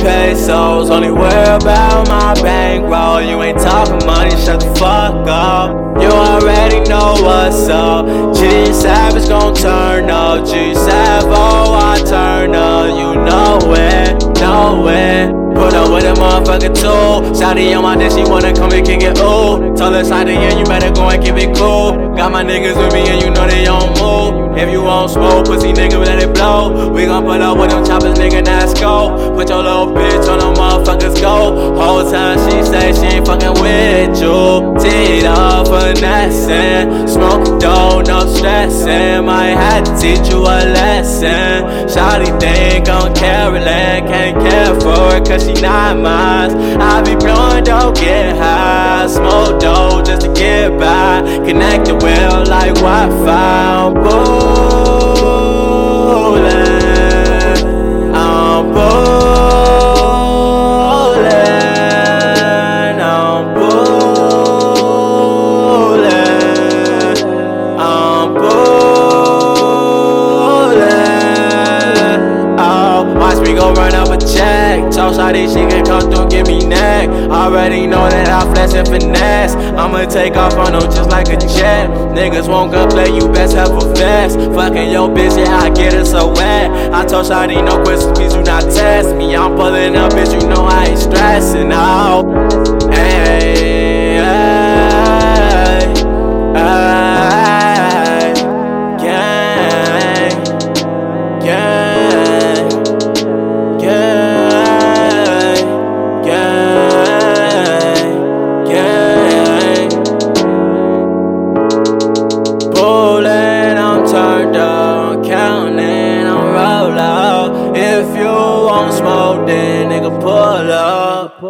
Pesos, souls, only worry about my bankroll. You ain't talking money, shut the fuck up. You already know what's up. G Savage gon' turn up, G Savo, I turn up. You know it, know it. Put up with a motherfucker too. Shotty on my dick, she wanna come and kick it, ooh. Tell her Shotty, yeah, you better go and keep it cool. Got my niggas with me and you know they don't move. If you won't smoke, pussy nigga, we gon' pull up with them choppers, nigga, let's go. Put your little bitch on them motherfuckers, go. Whole time she say she ain't fucking with you. Teed up, finessing. Smoke dough, no stressing. Might have to teach you a lesson. Shawty think I'm Carolyn, can't care for her cause she not mine. I be blowing dope, get high. Smoke dope just to get by. Connect the like Wi Fi. Oh, watch me go run up a check. Toss how these shit can come through, give me neck. Already know that I flex and finesse. I'ma take off on them just like a jet. Niggas won't go play, you best have a vest. Fucking your bitch, yeah, I get it so wet. I told Shawty no questions, please do not test me. I'm pulling up, bitch, you know I ain't stressing out. on smoke, then nigga pull up.